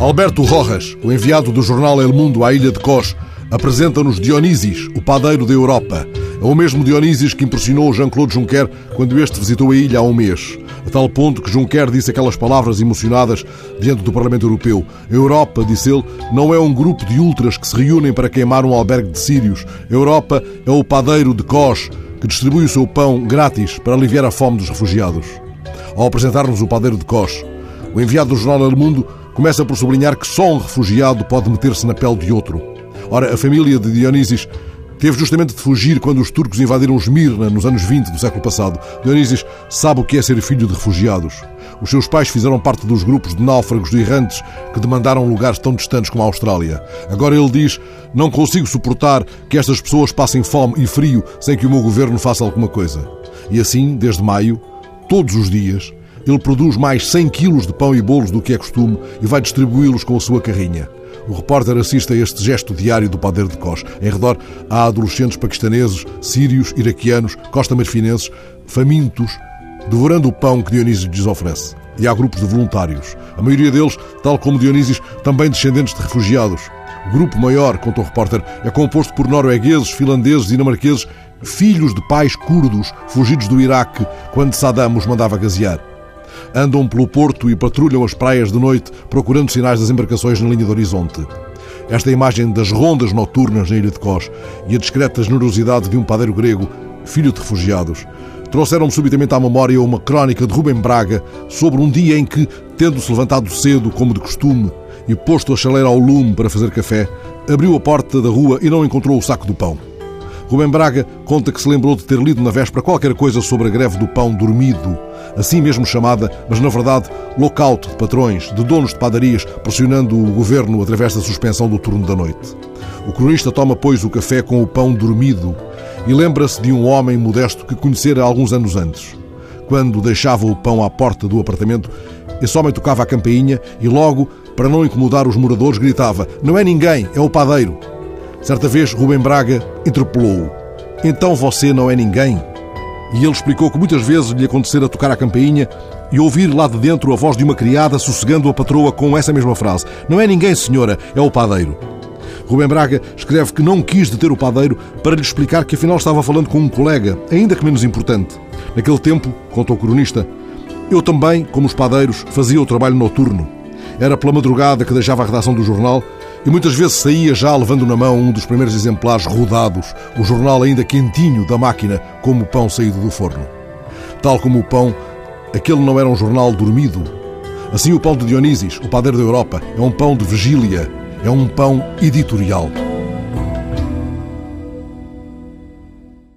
Alberto Rojas, o enviado do jornal El Mundo à ilha de Kos, apresenta-nos Dionísis, o padeiro da Europa. É o mesmo Dionísis que impressionou Jean-Claude Juncker quando este visitou a ilha há um mês. A tal ponto que Juncker disse aquelas palavras emocionadas diante do Parlamento Europeu. A Europa, disse ele, não é um grupo de ultras que se reúnem para queimar um albergue de sírios. A Europa é o padeiro de Kos que distribui o seu pão grátis para aliviar a fome dos refugiados. Ao apresentar-nos o padeiro de Kos, o enviado do jornal El Mundo começa por sublinhar que só um refugiado pode meter-se na pele de outro. Ora, a família de Dionísis teve justamente de fugir quando os turcos invadiram Esmirna nos anos 20 do século passado. Dionísis sabe o que é ser filho de refugiados. Os seus pais fizeram parte dos grupos de náufragos de errantes que demandaram lugares tão distantes como a Austrália. Agora ele diz: Não consigo suportar que estas pessoas passem fome e frio sem que o meu governo faça alguma coisa. E assim, desde maio, todos os dias, ele produz mais 100 quilos de pão e bolos do que é costume e vai distribuí-los com a sua carrinha. O repórter assiste a este gesto diário do padeiro de Kos. Em redor há adolescentes paquistaneses, sírios, iraquianos, costa-marfinenses, famintos, devorando o pão que Dionísio lhes oferece. E há grupos de voluntários. A maioria deles, tal como Dionísio, também descendentes de refugiados. O grupo maior, conta o repórter, é composto por noruegueses, finlandeses, dinamarqueses, filhos de pais curdos fugidos do Iraque quando Saddam os mandava gasear andam pelo porto e patrulham as praias de noite procurando sinais das embarcações na linha do horizonte. Esta imagem das rondas noturnas na ilha de Kos e a discreta generosidade de um padeiro grego, filho de refugiados, trouxeram-me subitamente à memória uma crónica de Rubem Braga sobre um dia em que, tendo-se levantado cedo, como de costume, e posto a chaleira ao lume para fazer café, abriu a porta da rua e não encontrou o saco do pão. Rubem Braga conta que se lembrou de ter lido na véspera qualquer coisa sobre a greve do pão dormido, assim mesmo chamada, mas na verdade lockout de patrões, de donos de padarias, pressionando o governo através da suspensão do turno da noite. O cronista toma, pois, o café com o pão dormido e lembra-se de um homem modesto que conhecera alguns anos antes. Quando deixava o pão à porta do apartamento, esse homem tocava a campainha e logo, para não incomodar os moradores, gritava: Não é ninguém, é o padeiro. Certa vez, Rubem Braga interpelou-o. Então você não é ninguém? E ele explicou que muitas vezes lhe acontecera tocar a campainha e ouvir lá de dentro a voz de uma criada sossegando a patroa com essa mesma frase: Não é ninguém, senhora, é o padeiro. Rubem Braga escreve que não quis deter o padeiro para lhe explicar que afinal estava falando com um colega, ainda que menos importante. Naquele tempo, contou o cronista, eu também, como os padeiros, fazia o trabalho noturno. Era pela madrugada que deixava a redação do jornal e muitas vezes saía já levando na mão um dos primeiros exemplares rodados, o jornal ainda quentinho da máquina, como o pão saído do forno. Tal como o pão, aquele não era um jornal dormido. Assim, o pão de Dionísis, o padeiro da Europa, é um pão de vigília, é um pão editorial.